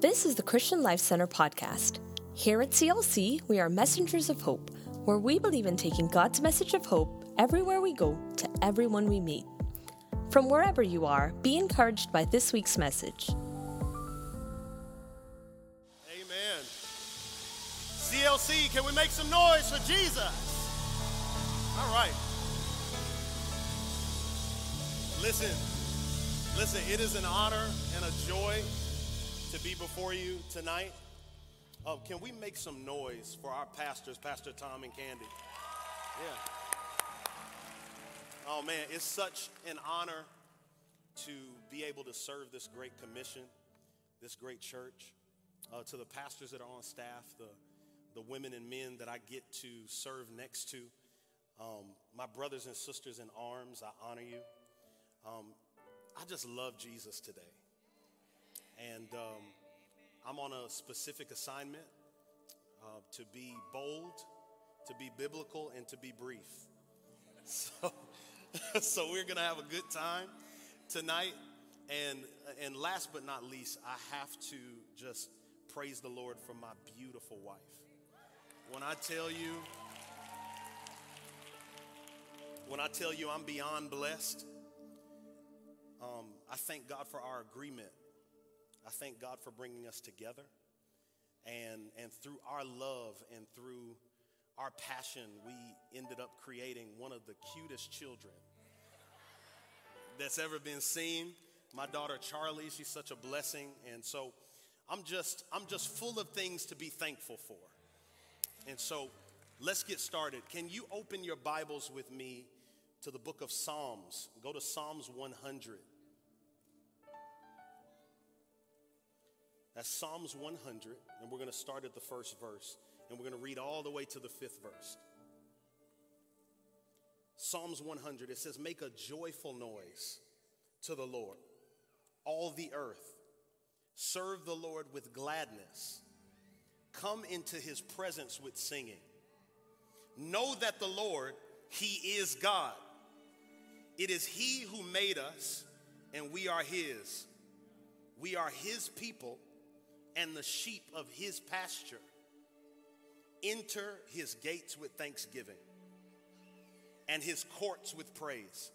This is the Christian Life Center podcast. Here at CLC, we are messengers of hope, where we believe in taking God's message of hope everywhere we go to everyone we meet. From wherever you are, be encouraged by this week's message. Amen. CLC, can we make some noise for Jesus? All right. Listen, listen, it is an honor and a joy to be before you tonight. Uh, can we make some noise for our pastors, Pastor Tom and Candy? Yeah. Oh man, it's such an honor to be able to serve this great commission, this great church. Uh, to the pastors that are on staff, the, the women and men that I get to serve next to, um, my brothers and sisters in arms, I honor you. Um, I just love Jesus today. And um, I'm on a specific assignment uh, to be bold, to be biblical, and to be brief. So, so we're going to have a good time tonight. And, and last but not least, I have to just praise the Lord for my beautiful wife. When I tell you, when I tell you I'm beyond blessed, um, I thank God for our agreement. I thank God for bringing us together. And, and through our love and through our passion, we ended up creating one of the cutest children that's ever been seen. My daughter Charlie, she's such a blessing. And so I'm just, I'm just full of things to be thankful for. And so let's get started. Can you open your Bibles with me to the book of Psalms? Go to Psalms 100. That's Psalms 100, and we're going to start at the first verse, and we're going to read all the way to the fifth verse. Psalms 100, it says, Make a joyful noise to the Lord, all the earth. Serve the Lord with gladness. Come into his presence with singing. Know that the Lord, he is God. It is he who made us, and we are his. We are his people and the sheep of his pasture. Enter his gates with thanksgiving and his courts with praise.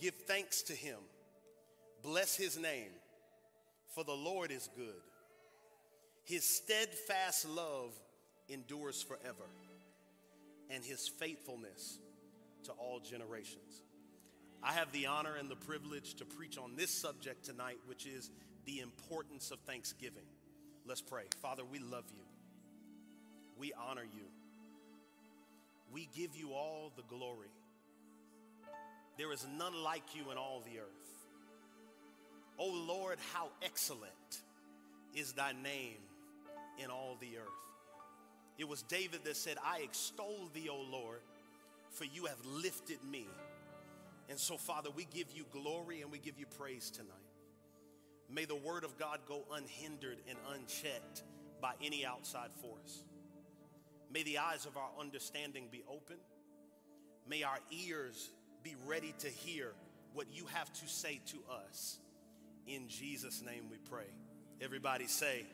Give thanks to him. Bless his name, for the Lord is good. His steadfast love endures forever, and his faithfulness to all generations. I have the honor and the privilege to preach on this subject tonight, which is the importance of thanksgiving. Let's pray. Father, we love you. We honor you. We give you all the glory. There is none like you in all the earth. Oh Lord, how excellent is thy name in all the earth. It was David that said, I extol thee, O Lord, for you have lifted me. And so, Father, we give you glory and we give you praise tonight. May the word of God go unhindered and unchecked by any outside force. May the eyes of our understanding be open. May our ears be ready to hear what you have to say to us. In Jesus' name we pray. Everybody say,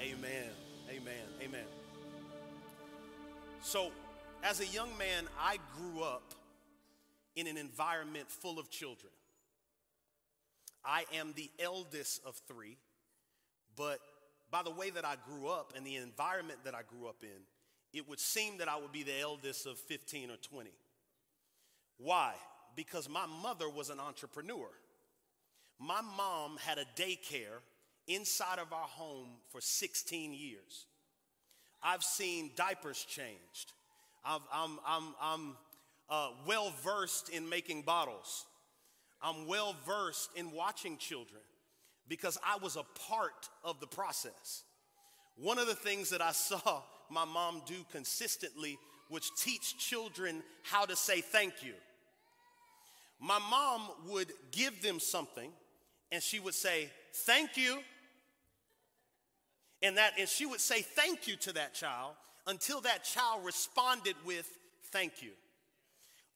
Amen. Amen. Amen. So, as a young man, I grew up in an environment full of children. I am the eldest of three, but by the way that I grew up and the environment that I grew up in, it would seem that I would be the eldest of 15 or 20. Why? Because my mother was an entrepreneur. My mom had a daycare inside of our home for 16 years. I've seen diapers changed. i am I'm, I'm uh, well versed in making bottles. I'm well versed in watching children because I was a part of the process. One of the things that I saw my mom do consistently was teach children how to say thank you. My mom would give them something and she would say, Thank you. And that and she would say thank you to that child until that child responded with thank you.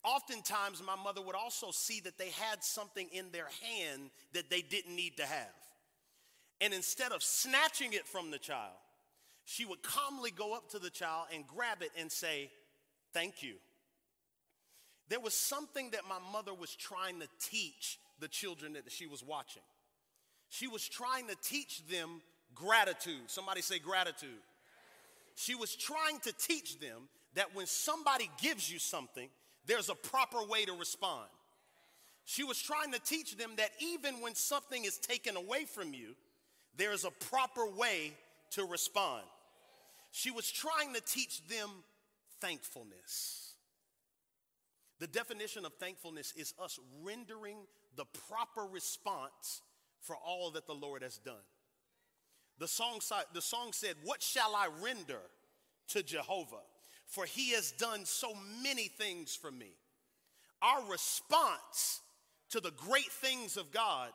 Oftentimes, my mother would also see that they had something in their hand that they didn't need to have. And instead of snatching it from the child, she would calmly go up to the child and grab it and say, Thank you. There was something that my mother was trying to teach the children that she was watching. She was trying to teach them gratitude. Somebody say gratitude. She was trying to teach them that when somebody gives you something, there's a proper way to respond. She was trying to teach them that even when something is taken away from you, there's a proper way to respond. She was trying to teach them thankfulness. The definition of thankfulness is us rendering the proper response for all that the Lord has done. The song, the song said, What shall I render to Jehovah? For he has done so many things for me. Our response to the great things of God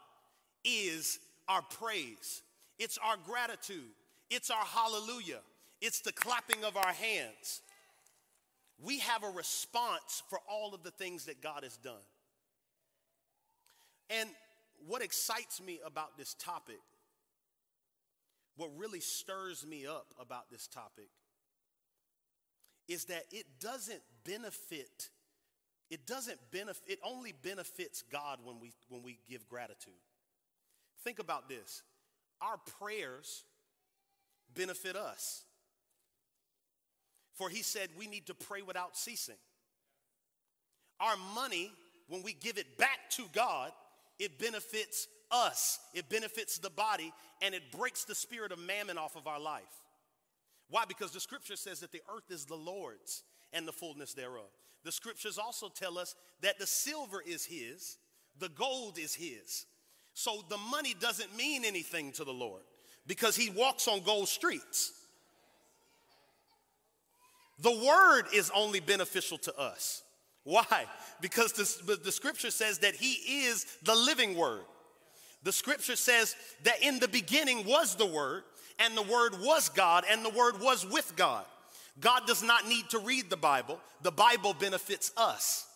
is our praise, it's our gratitude, it's our hallelujah, it's the clapping of our hands. We have a response for all of the things that God has done. And what excites me about this topic, what really stirs me up about this topic, is that it doesn't benefit it doesn't benefit it only benefits god when we when we give gratitude. Think about this. Our prayers benefit us. For he said we need to pray without ceasing. Our money when we give it back to god it benefits us. It benefits the body and it breaks the spirit of mammon off of our life why because the scripture says that the earth is the lord's and the fullness thereof the scriptures also tell us that the silver is his, the gold is his. So the money doesn't mean anything to the Lord because he walks on gold streets. The word is only beneficial to us. Why? Because the, the scripture says that he is the living word. The scripture says that in the beginning was the word, and the word was God, and the word was with God. God does not need to read the Bible, the Bible benefits us.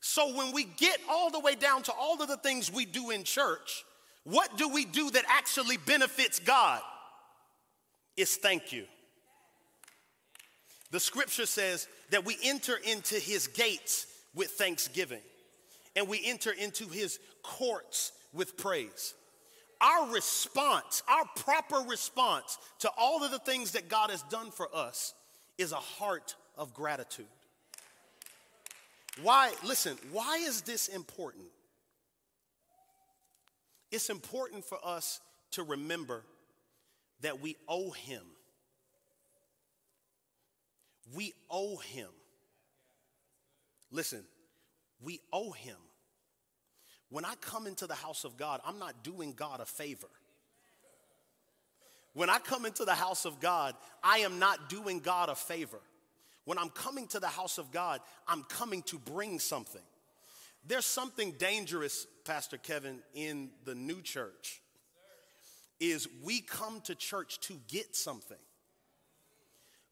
So when we get all the way down to all of the things we do in church, what do we do that actually benefits God? Is thank you. The scripture says that we enter into his gates with thanksgiving and we enter into his courts with praise. Our response, our proper response to all of the things that God has done for us is a heart of gratitude. Why, listen, why is this important? It's important for us to remember that we owe him. We owe him. Listen, we owe him. When I come into the house of God, I'm not doing God a favor. When I come into the house of God, I am not doing God a favor. When I'm coming to the house of God, I'm coming to bring something. There's something dangerous, Pastor Kevin, in the new church. Is we come to church to get something.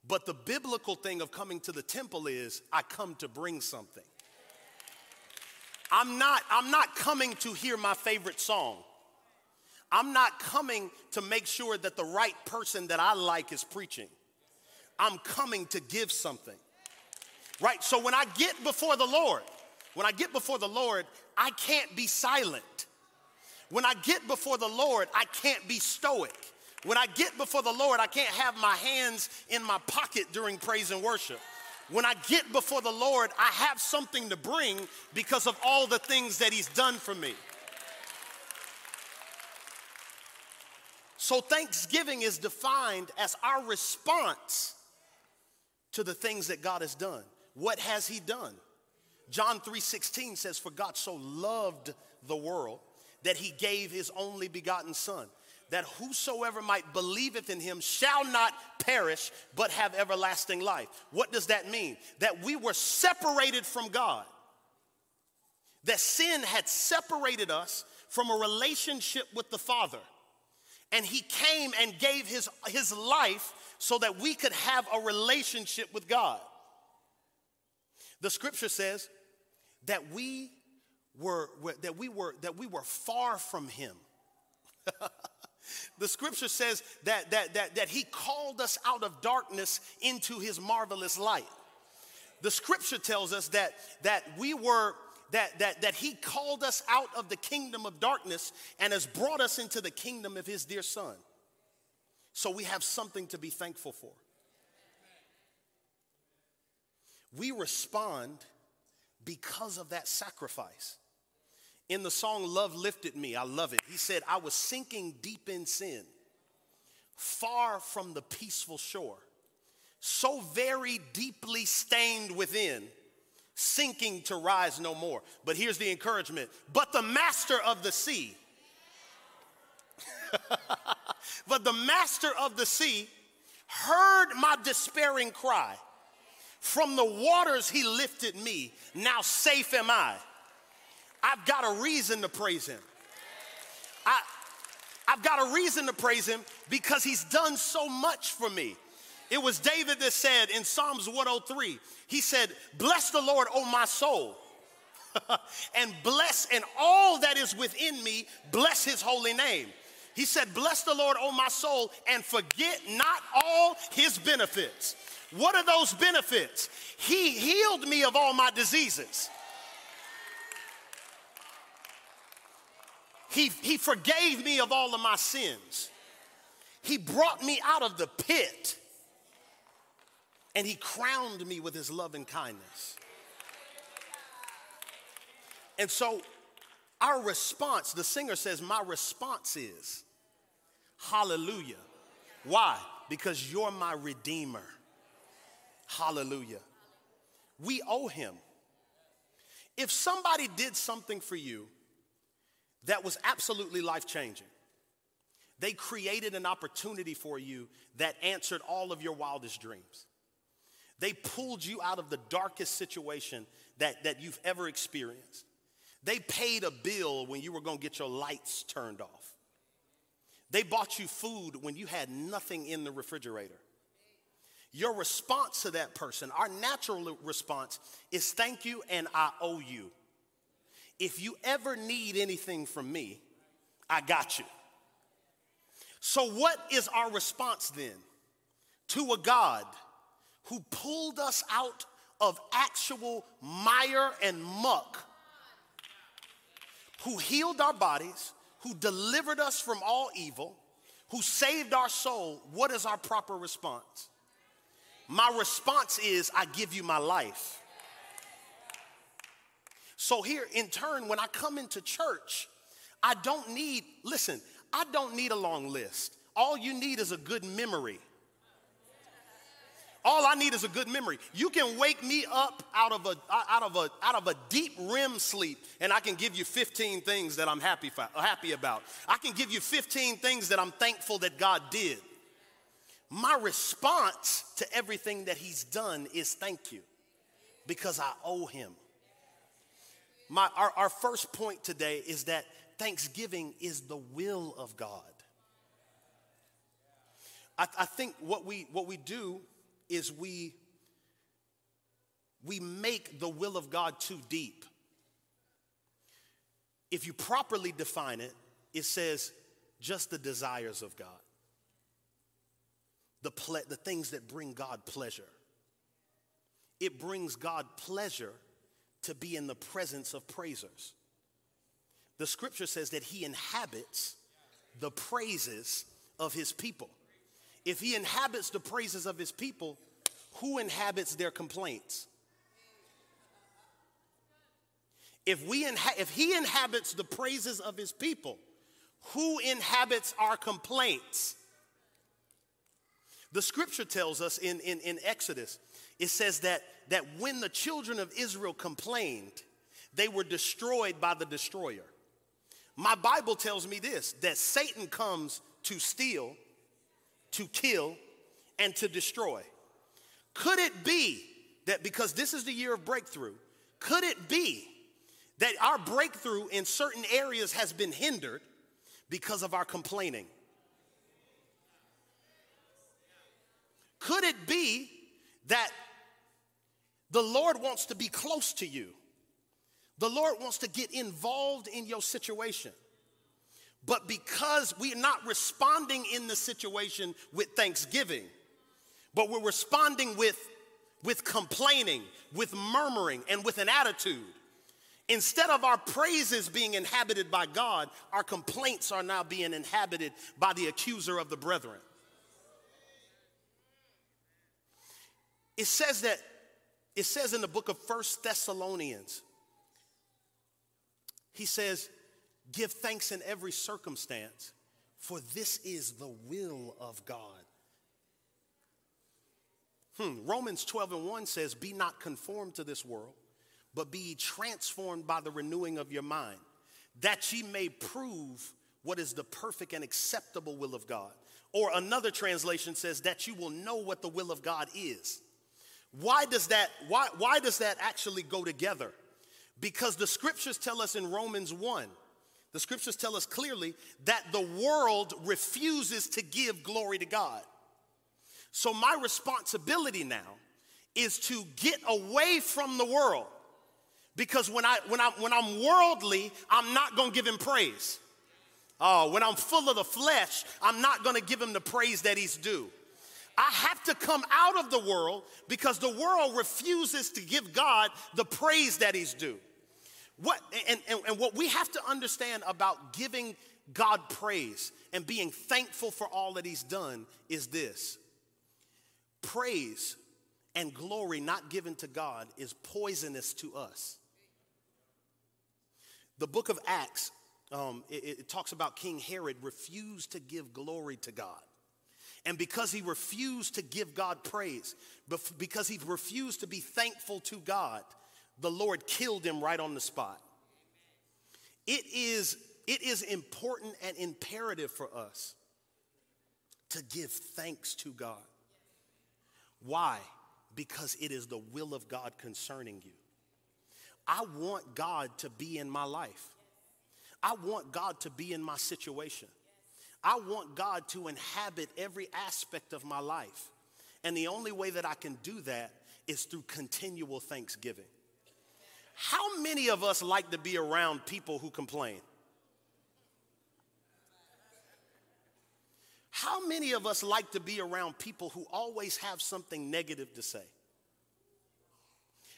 But the biblical thing of coming to the temple is I come to bring something. I'm not I'm not coming to hear my favorite song. I'm not coming to make sure that the right person that I like is preaching. I'm coming to give something. Right? So when I get before the Lord, when I get before the Lord, I can't be silent. When I get before the Lord, I can't be stoic. When I get before the Lord, I can't have my hands in my pocket during praise and worship. When I get before the Lord, I have something to bring because of all the things that He's done for me. So, thanksgiving is defined as our response to the things that God has done. What has He done? John 3:16 says, For God so loved the world that he gave his only begotten Son, that whosoever might believeth in him shall not perish, but have everlasting life. What does that mean? That we were separated from God. That sin had separated us from a relationship with the Father. And he came and gave his, his life so that we could have a relationship with God. The scripture says that we were, that we were, that we were far from him. The scripture says that, that, that, that he called us out of darkness into his marvelous light. The scripture tells us that, that we were, that, that, that he called us out of the kingdom of darkness and has brought us into the kingdom of his dear son. So we have something to be thankful for. We respond because of that sacrifice. In the song Love Lifted Me, I love it. He said, I was sinking deep in sin, far from the peaceful shore, so very deeply stained within, sinking to rise no more. But here's the encouragement but the master of the sea, but the master of the sea heard my despairing cry. From the waters he lifted me, now safe am I. I've got a reason to praise him. I, I've got a reason to praise him because he's done so much for me. It was David that said in Psalms 103, he said, Bless the Lord, O my soul, and bless, and all that is within me, bless his holy name. He said, Bless the Lord, O my soul, and forget not all his benefits. What are those benefits? He healed me of all my diseases. He, he forgave me of all of my sins. He brought me out of the pit and he crowned me with his love and kindness. And so, our response, the singer says, My response is, Hallelujah. Why? Because you're my Redeemer. Hallelujah. We owe him. If somebody did something for you that was absolutely life changing. They created an opportunity for you that answered all of your wildest dreams. They pulled you out of the darkest situation that, that you've ever experienced. They paid a bill when you were gonna get your lights turned off. They bought you food when you had nothing in the refrigerator. Your response to that person, our natural response, is thank you and I owe you if you ever need anything from me, I got you. So, what is our response then to a God who pulled us out of actual mire and muck, who healed our bodies, who delivered us from all evil, who saved our soul? What is our proper response? My response is, I give you my life. So, here in turn, when I come into church, I don't need, listen, I don't need a long list. All you need is a good memory. All I need is a good memory. You can wake me up out of a out of a out of a deep REM sleep, and I can give you 15 things that I'm happy for, happy about. I can give you 15 things that I'm thankful that God did. My response to everything that He's done is thank you, because I owe Him my, our, our first point today is that thanksgiving is the will of God. I, I think what we, what we do is we, we make the will of God too deep. If you properly define it, it says just the desires of God, the, ple- the things that bring God pleasure. It brings God pleasure to be in the presence of praisers. The scripture says that he inhabits the praises of his people. If he inhabits the praises of his people, who inhabits their complaints? If, we inha- if he inhabits the praises of his people, who inhabits our complaints? The scripture tells us in, in, in Exodus, it says that that when the children of Israel complained, they were destroyed by the destroyer. My Bible tells me this that Satan comes to steal, to kill, and to destroy. Could it be that because this is the year of breakthrough, could it be that our breakthrough in certain areas has been hindered because of our complaining? Could it be that the Lord wants to be close to you. The Lord wants to get involved in your situation. but because we're not responding in the situation with thanksgiving, but we're responding with, with complaining, with murmuring, and with an attitude. Instead of our praises being inhabited by God, our complaints are now being inhabited by the accuser of the brethren. It says that, it says in the book of First Thessalonians, he says, Give thanks in every circumstance, for this is the will of God. Hmm. Romans 12 and 1 says, Be not conformed to this world, but be transformed by the renewing of your mind, that ye may prove what is the perfect and acceptable will of God. Or another translation says that you will know what the will of God is. Why does that, why, why does that actually go together? Because the scriptures tell us in Romans 1, the scriptures tell us clearly that the world refuses to give glory to God. So my responsibility now is to get away from the world. Because when, I, when, I, when I'm worldly, I'm not gonna give him praise. Oh, when I'm full of the flesh, I'm not gonna give him the praise that he's due. I have to come out of the world because the world refuses to give God the praise that he's due. What, and, and, and what we have to understand about giving God praise and being thankful for all that he's done is this praise and glory not given to God is poisonous to us. The book of Acts, um, it, it talks about King Herod refused to give glory to God. And because he refused to give God praise, because he refused to be thankful to God, the Lord killed him right on the spot. It is, it is important and imperative for us to give thanks to God. Why? Because it is the will of God concerning you. I want God to be in my life. I want God to be in my situation. I want God to inhabit every aspect of my life. And the only way that I can do that is through continual thanksgiving. How many of us like to be around people who complain? How many of us like to be around people who always have something negative to say?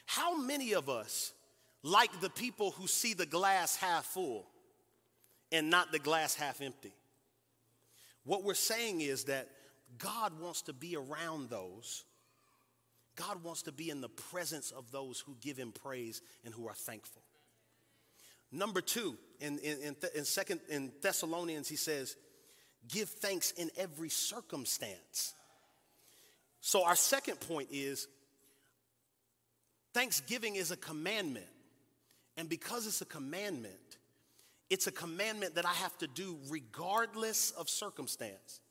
How many of us like the people who see the glass half full and not the glass half empty? What we're saying is that God wants to be around those. God wants to be in the presence of those who give him praise and who are thankful. Number two, in, in, in, in second in Thessalonians, he says, give thanks in every circumstance. So our second point is thanksgiving is a commandment. And because it's a commandment, it's a commandment that I have to do regardless of circumstance.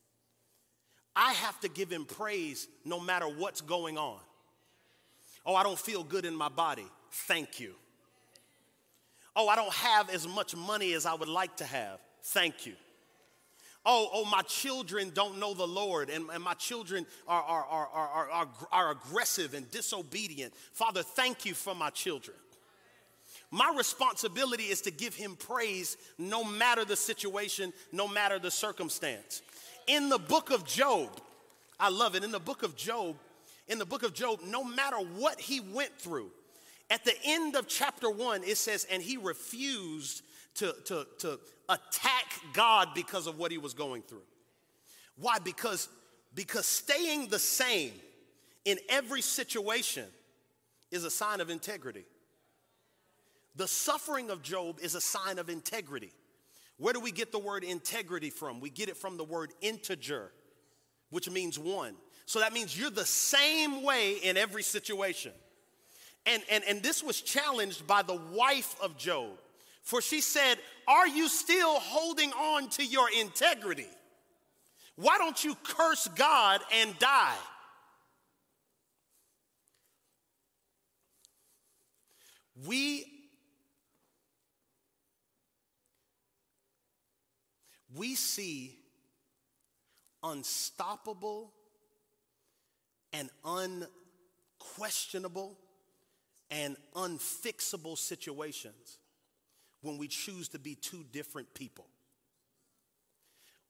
I have to give him praise no matter what's going on. Oh, I don't feel good in my body. Thank you. Oh, I don't have as much money as I would like to have. Thank you. Oh, oh, my children don't know the Lord, and, and my children are, are, are, are, are, are aggressive and disobedient. Father, thank you for my children. My responsibility is to give him praise no matter the situation, no matter the circumstance. In the book of Job, I love it. In the book of Job, in the book of Job, no matter what he went through, at the end of chapter one, it says, and he refused to, to, to attack God because of what he was going through. Why? Because, because staying the same in every situation is a sign of integrity. The suffering of Job is a sign of integrity. Where do we get the word integrity from? We get it from the word integer, which means one. So that means you're the same way in every situation. And, and, and this was challenged by the wife of Job. For she said, Are you still holding on to your integrity? Why don't you curse God and die? We we see unstoppable and unquestionable and unfixable situations when we choose to be two different people.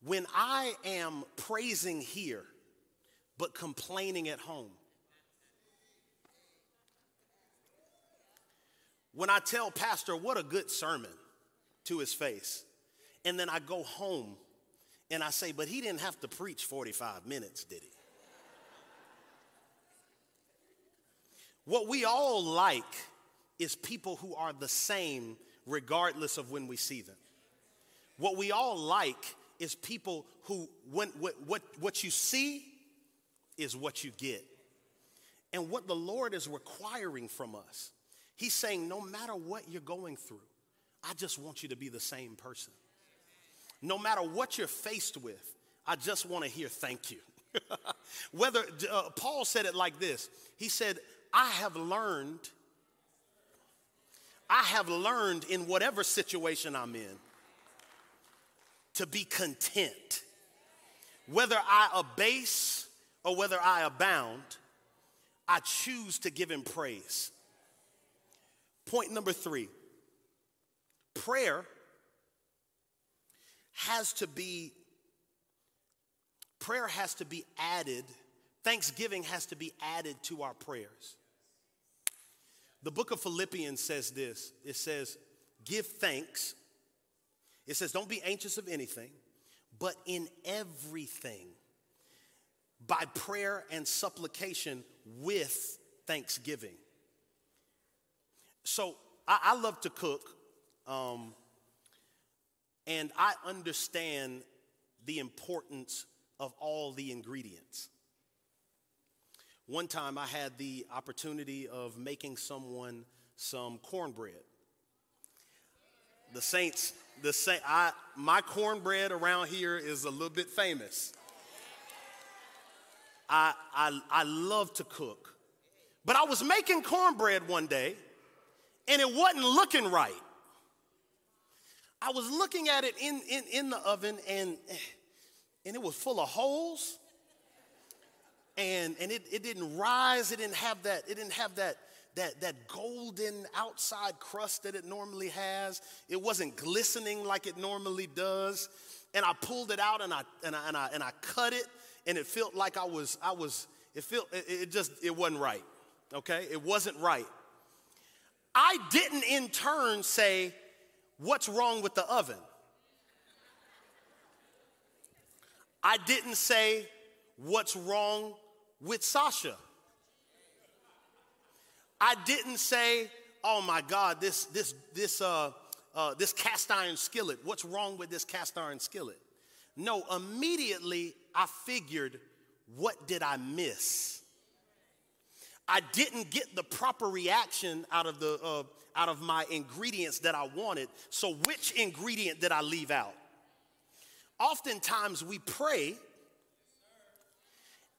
When I am praising here, but complaining at home, when I tell Pastor what a good sermon to his face, and then I go home and I say, but he didn't have to preach 45 minutes, did he? what we all like is people who are the same regardless of when we see them. What we all like is people who, when, what, what, what you see is what you get. And what the Lord is requiring from us, He's saying, no matter what you're going through, I just want you to be the same person. No matter what you're faced with, I just want to hear thank you. Whether uh, Paul said it like this He said, I have learned, I have learned in whatever situation I'm in to be content. Whether I abase or whether I abound, I choose to give him praise. Point number three prayer has to be prayer has to be added thanksgiving has to be added to our prayers. The book of philippians says this. It says give thanks. It says don't be anxious of anything but in everything by prayer and supplication with thanksgiving. So i, I love to cook um, and I understand the importance of all the ingredients. One time I had the opportunity of making someone some cornbread. The saints, the saint, I, my cornbread around here is a little bit famous. I, I, I love to cook. But I was making cornbread one day and it wasn't looking right. I was looking at it in, in, in the oven and, and it was full of holes. And, and it, it didn't rise, it didn't have that, it didn't have that, that, that golden outside crust that it normally has. It wasn't glistening like it normally does. And I pulled it out and I, and I, and I, and I cut it and it felt like I was, I was, it felt, it, it just, it wasn't right. Okay? It wasn't right. I didn't in turn say, What's wrong with the oven? I didn't say, What's wrong with Sasha? I didn't say, Oh my God, this, this, this, uh, uh, this cast iron skillet. What's wrong with this cast iron skillet? No, immediately I figured, What did I miss? I didn't get the proper reaction out of the uh, out of my ingredients that I wanted. So, which ingredient did I leave out? Oftentimes, we pray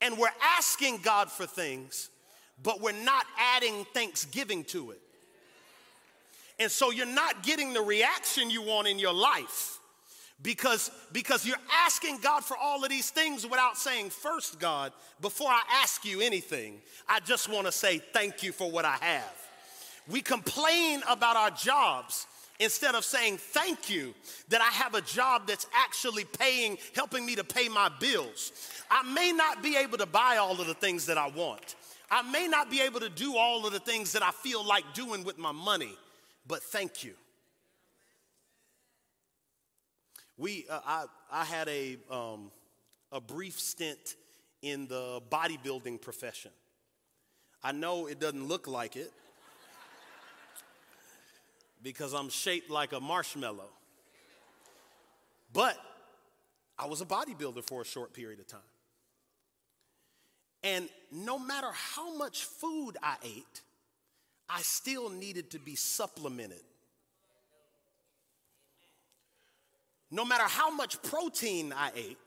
and we're asking God for things, but we're not adding thanksgiving to it. And so, you're not getting the reaction you want in your life because because you're asking God for all of these things without saying first God before I ask you anything I just want to say thank you for what I have we complain about our jobs instead of saying thank you that I have a job that's actually paying, helping me to pay my bills. I may not be able to buy all of the things that I want. I may not be able to do all of the things that I feel like doing with my money, but thank you. We, uh, I, I had a, um, a brief stint in the bodybuilding profession. I know it doesn't look like it, because I'm shaped like a marshmallow. But I was a bodybuilder for a short period of time. And no matter how much food I ate, I still needed to be supplemented. No matter how much protein I ate,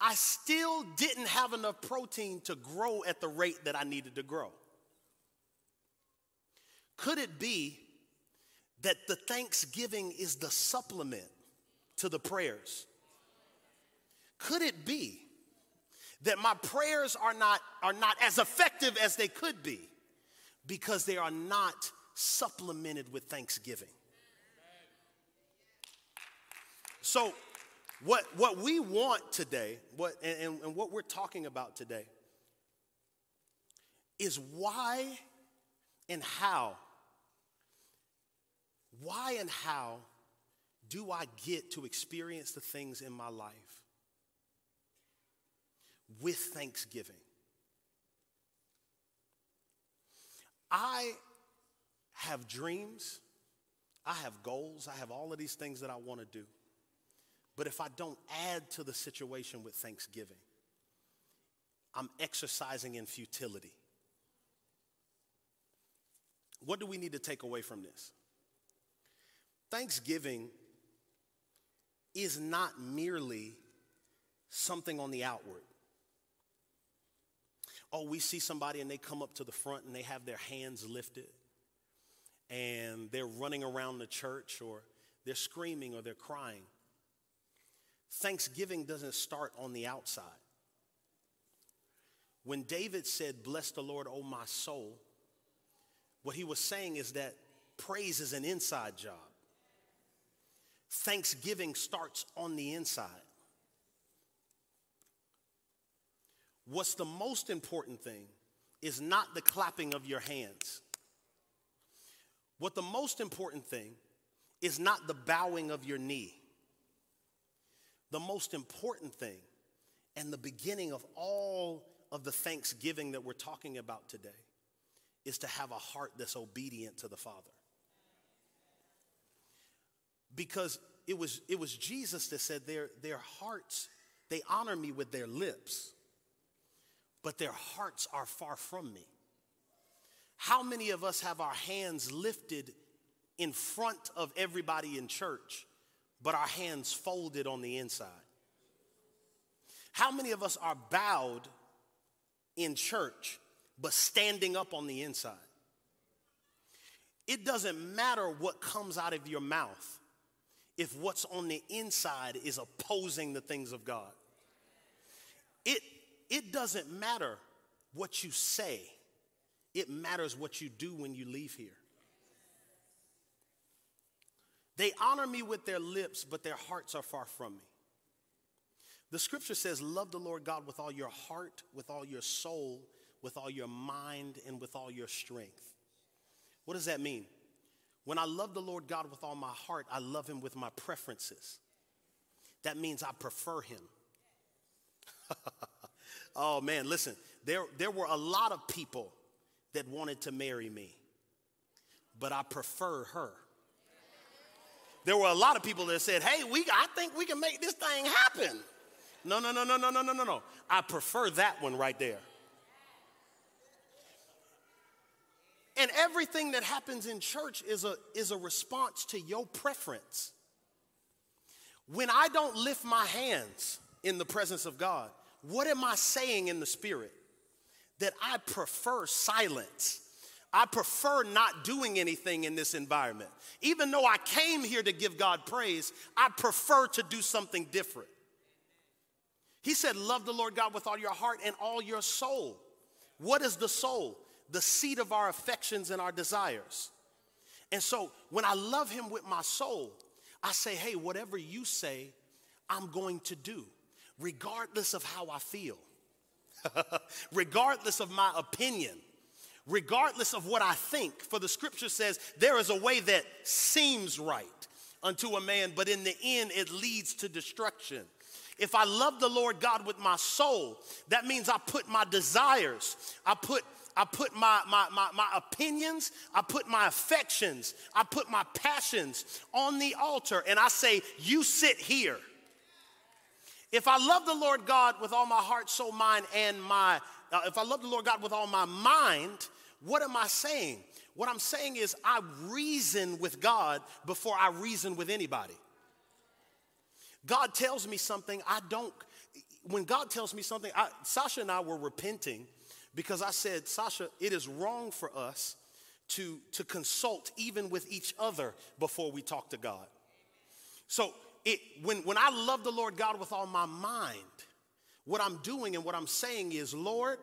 I still didn't have enough protein to grow at the rate that I needed to grow. Could it be that the thanksgiving is the supplement to the prayers? Could it be that my prayers are not, are not as effective as they could be because they are not supplemented with thanksgiving? So, What, what we want today, what, and, and what we're talking about today, is why and how, why and how do I get to experience the things in my life with thanksgiving? I have dreams, I have goals, I have all of these things that I want to do. But if I don't add to the situation with thanksgiving, I'm exercising in futility. What do we need to take away from this? Thanksgiving is not merely something on the outward. Oh, we see somebody and they come up to the front and they have their hands lifted and they're running around the church or they're screaming or they're crying. Thanksgiving doesn't start on the outside. When David said, Bless the Lord, O my soul, what he was saying is that praise is an inside job. Thanksgiving starts on the inside. What's the most important thing is not the clapping of your hands. What the most important thing is not the bowing of your knee. The most important thing and the beginning of all of the thanksgiving that we're talking about today is to have a heart that's obedient to the Father. Because it was, it was Jesus that said, their, their hearts, they honor me with their lips, but their hearts are far from me. How many of us have our hands lifted in front of everybody in church, but our hands folded on the inside? How many of us are bowed in church, but standing up on the inside? It doesn't matter what comes out of your mouth if what's on the inside is opposing the things of God. It, it doesn't matter what you say, it matters what you do when you leave here. They honor me with their lips, but their hearts are far from me. The scripture says, Love the Lord God with all your heart, with all your soul, with all your mind, and with all your strength. What does that mean? When I love the Lord God with all my heart, I love him with my preferences. That means I prefer him. oh man, listen, there, there were a lot of people that wanted to marry me, but I prefer her. There were a lot of people that said, hey, we, I think we can make this thing happen. No, no, no, no, no, no, no, no, no. I prefer that one right there. And everything that happens in church is a, is a response to your preference. When I don't lift my hands in the presence of God, what am I saying in the spirit? That I prefer silence. I prefer not doing anything in this environment. Even though I came here to give God praise, I prefer to do something different. He said, Love the Lord God with all your heart and all your soul. What is the soul? The seat of our affections and our desires. And so when I love Him with my soul, I say, Hey, whatever you say, I'm going to do, regardless of how I feel, regardless of my opinion, regardless of what I think. For the scripture says, There is a way that seems right unto a man, but in the end it leads to destruction. If I love the Lord God with my soul, that means I put my desires, I put I put my, my, my, my, opinions, I put my affections, I put my passions on the altar, and I say, You sit here. If I love the Lord God with all my heart, soul, mind, and my, uh, if I love the Lord God with all my mind, what am I saying? What I'm saying is, I reason with God before I reason with anybody. God tells me something, I don't, when God tells me something, I, Sasha and I were repenting because I said, Sasha, it is wrong for us to, to consult even with each other before we talk to God. So it, when, when I love the Lord God with all my mind, what I'm doing and what I'm saying is, Lord,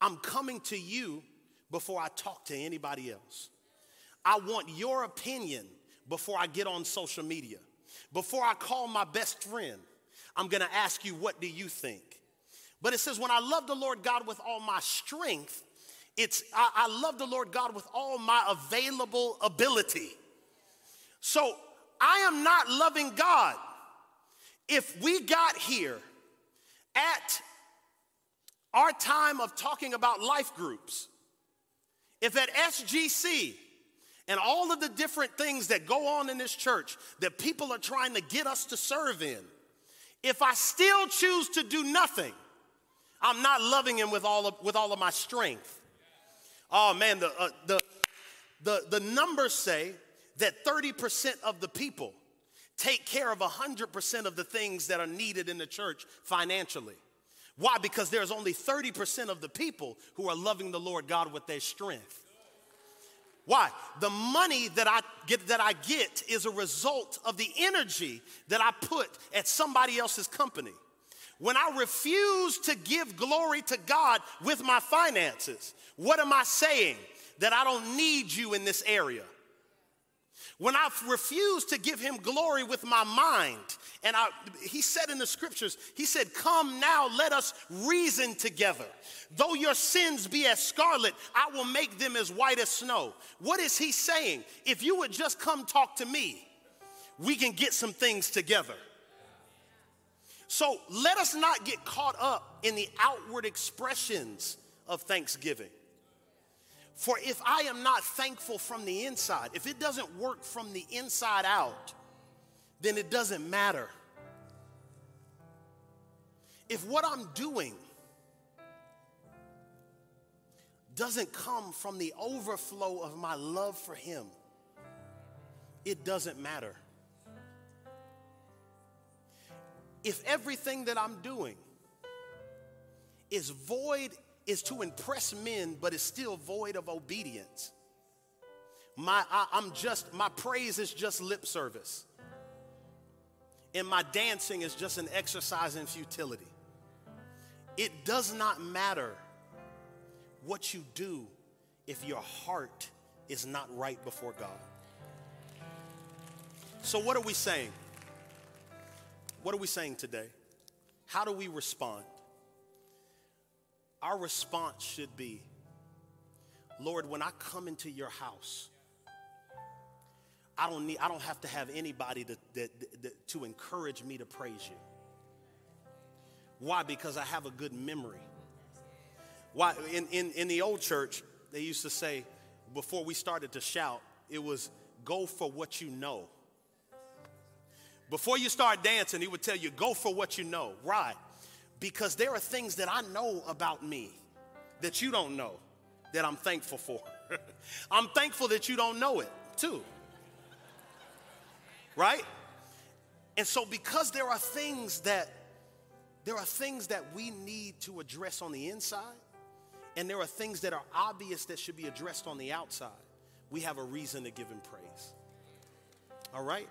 I'm coming to you before I talk to anybody else. I want your opinion before I get on social media. Before I call my best friend, I'm gonna ask you, what do you think? But it says, when I love the Lord God with all my strength, it's I, I love the Lord God with all my available ability. So I am not loving God if we got here at our time of talking about life groups, if at SGC and all of the different things that go on in this church that people are trying to get us to serve in, if I still choose to do nothing, I'm not loving him with all of, with all of my strength. Oh man, the, uh, the, the, the numbers say that 30% of the people take care of 100% of the things that are needed in the church financially. Why? Because there's only 30% of the people who are loving the Lord God with their strength. Why? The money that I get that I get is a result of the energy that I put at somebody else's company. When I refuse to give glory to God with my finances, what am I saying? That I don't need you in this area. When I refuse to give him glory with my mind, and I, he said in the scriptures, he said, Come now, let us reason together. Though your sins be as scarlet, I will make them as white as snow. What is he saying? If you would just come talk to me, we can get some things together. So let us not get caught up in the outward expressions of thanksgiving. For if I am not thankful from the inside, if it doesn't work from the inside out, then it doesn't matter. If what I'm doing doesn't come from the overflow of my love for Him, it doesn't matter. If everything that I'm doing is void, is to impress men, but is still void of obedience, my, I, I'm just, my praise is just lip service. And my dancing is just an exercise in futility. It does not matter what you do if your heart is not right before God. So, what are we saying? What are we saying today? How do we respond? Our response should be Lord, when I come into your house, I don't need I don't have to have anybody to, that, that, to encourage me to praise you. Why? Because I have a good memory. Why in, in, in the old church, they used to say, before we started to shout, it was go for what you know. Before you start dancing, he would tell you, go for what you know. Right. Because there are things that I know about me that you don't know that I'm thankful for. I'm thankful that you don't know it too. Right? And so because there are things that there are things that we need to address on the inside and there are things that are obvious that should be addressed on the outside. We have a reason to give him praise. All right?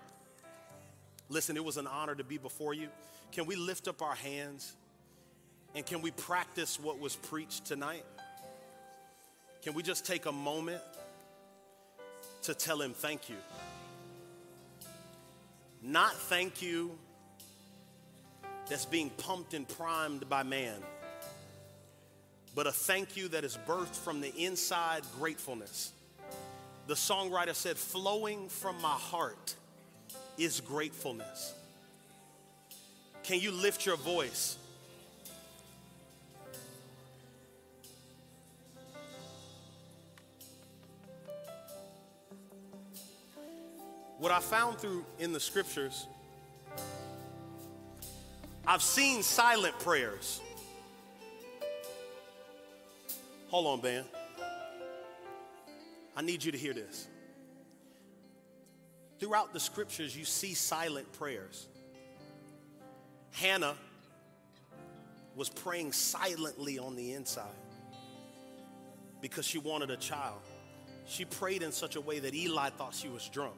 Listen, it was an honor to be before you. Can we lift up our hands and can we practice what was preached tonight? Can we just take a moment to tell him thank you? Not thank you that's being pumped and primed by man, but a thank you that is birthed from the inside gratefulness. The songwriter said, flowing from my heart is gratefulness. Can you lift your voice? What I found through in the scriptures, I've seen silent prayers. Hold on, Ben. I need you to hear this. Throughout the scriptures, you see silent prayers. Hannah was praying silently on the inside because she wanted a child. She prayed in such a way that Eli thought she was drunk.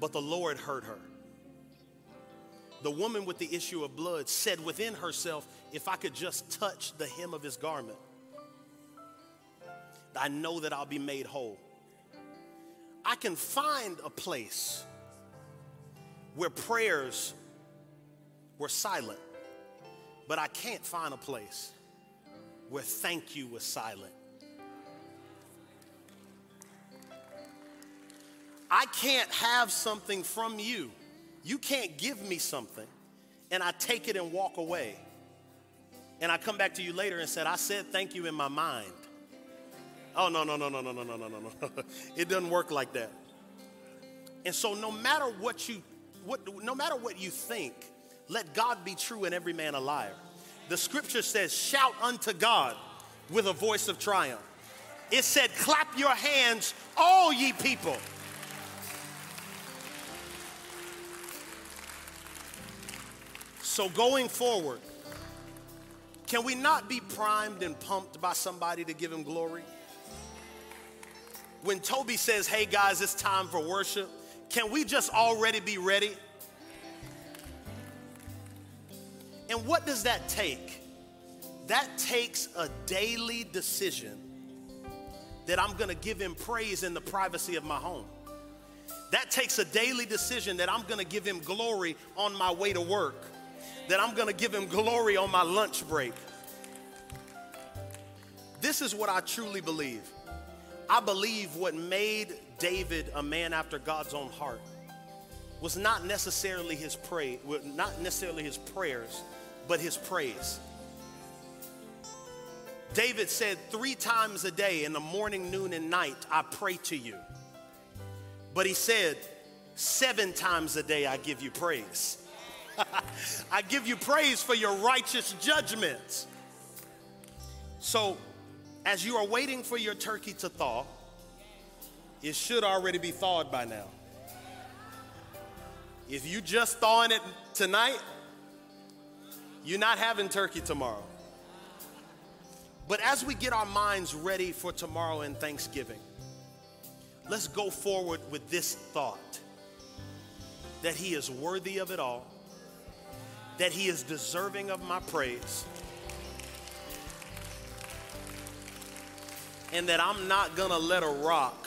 But the Lord heard her. The woman with the issue of blood said within herself, If I could just touch the hem of his garment, I know that I'll be made whole. I can find a place where prayers were silent, but I can't find a place where thank you was silent. I can't have something from you. You can't give me something and I take it and walk away. And I come back to you later and said, I said thank you in my mind. Oh, no, no, no, no, no, no, no, no, no, no. it doesn't work like that. And so no matter what you what no matter what you think, let God be true and every man a liar. The scripture says, shout unto God with a voice of triumph. It said, clap your hands, all ye people. So going forward, can we not be primed and pumped by somebody to give him glory? When Toby says, hey guys, it's time for worship, can we just already be ready? And what does that take? That takes a daily decision that I'm gonna give him praise in the privacy of my home. That takes a daily decision that I'm gonna give him glory on my way to work, that I'm gonna give him glory on my lunch break. This is what I truly believe. I believe what made David a man after God's own heart was not necessarily his pray, not necessarily his prayers, but his praise. David said, Three times a day, in the morning, noon, and night, I pray to you. But he said, Seven times a day, I give you praise. I give you praise for your righteous judgments. So, as you are waiting for your turkey to thaw, it should already be thawed by now. If you just thawing it tonight, you're not having turkey tomorrow. But as we get our minds ready for tomorrow and Thanksgiving, let's go forward with this thought that He is worthy of it all, that He is deserving of my praise, and that I'm not gonna let a rock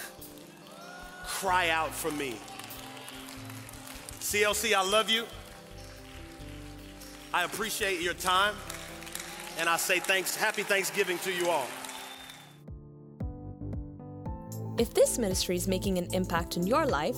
cry out for me. CLC, I love you. I appreciate your time. And I say thanks, happy Thanksgiving to you all. If this ministry is making an impact in your life,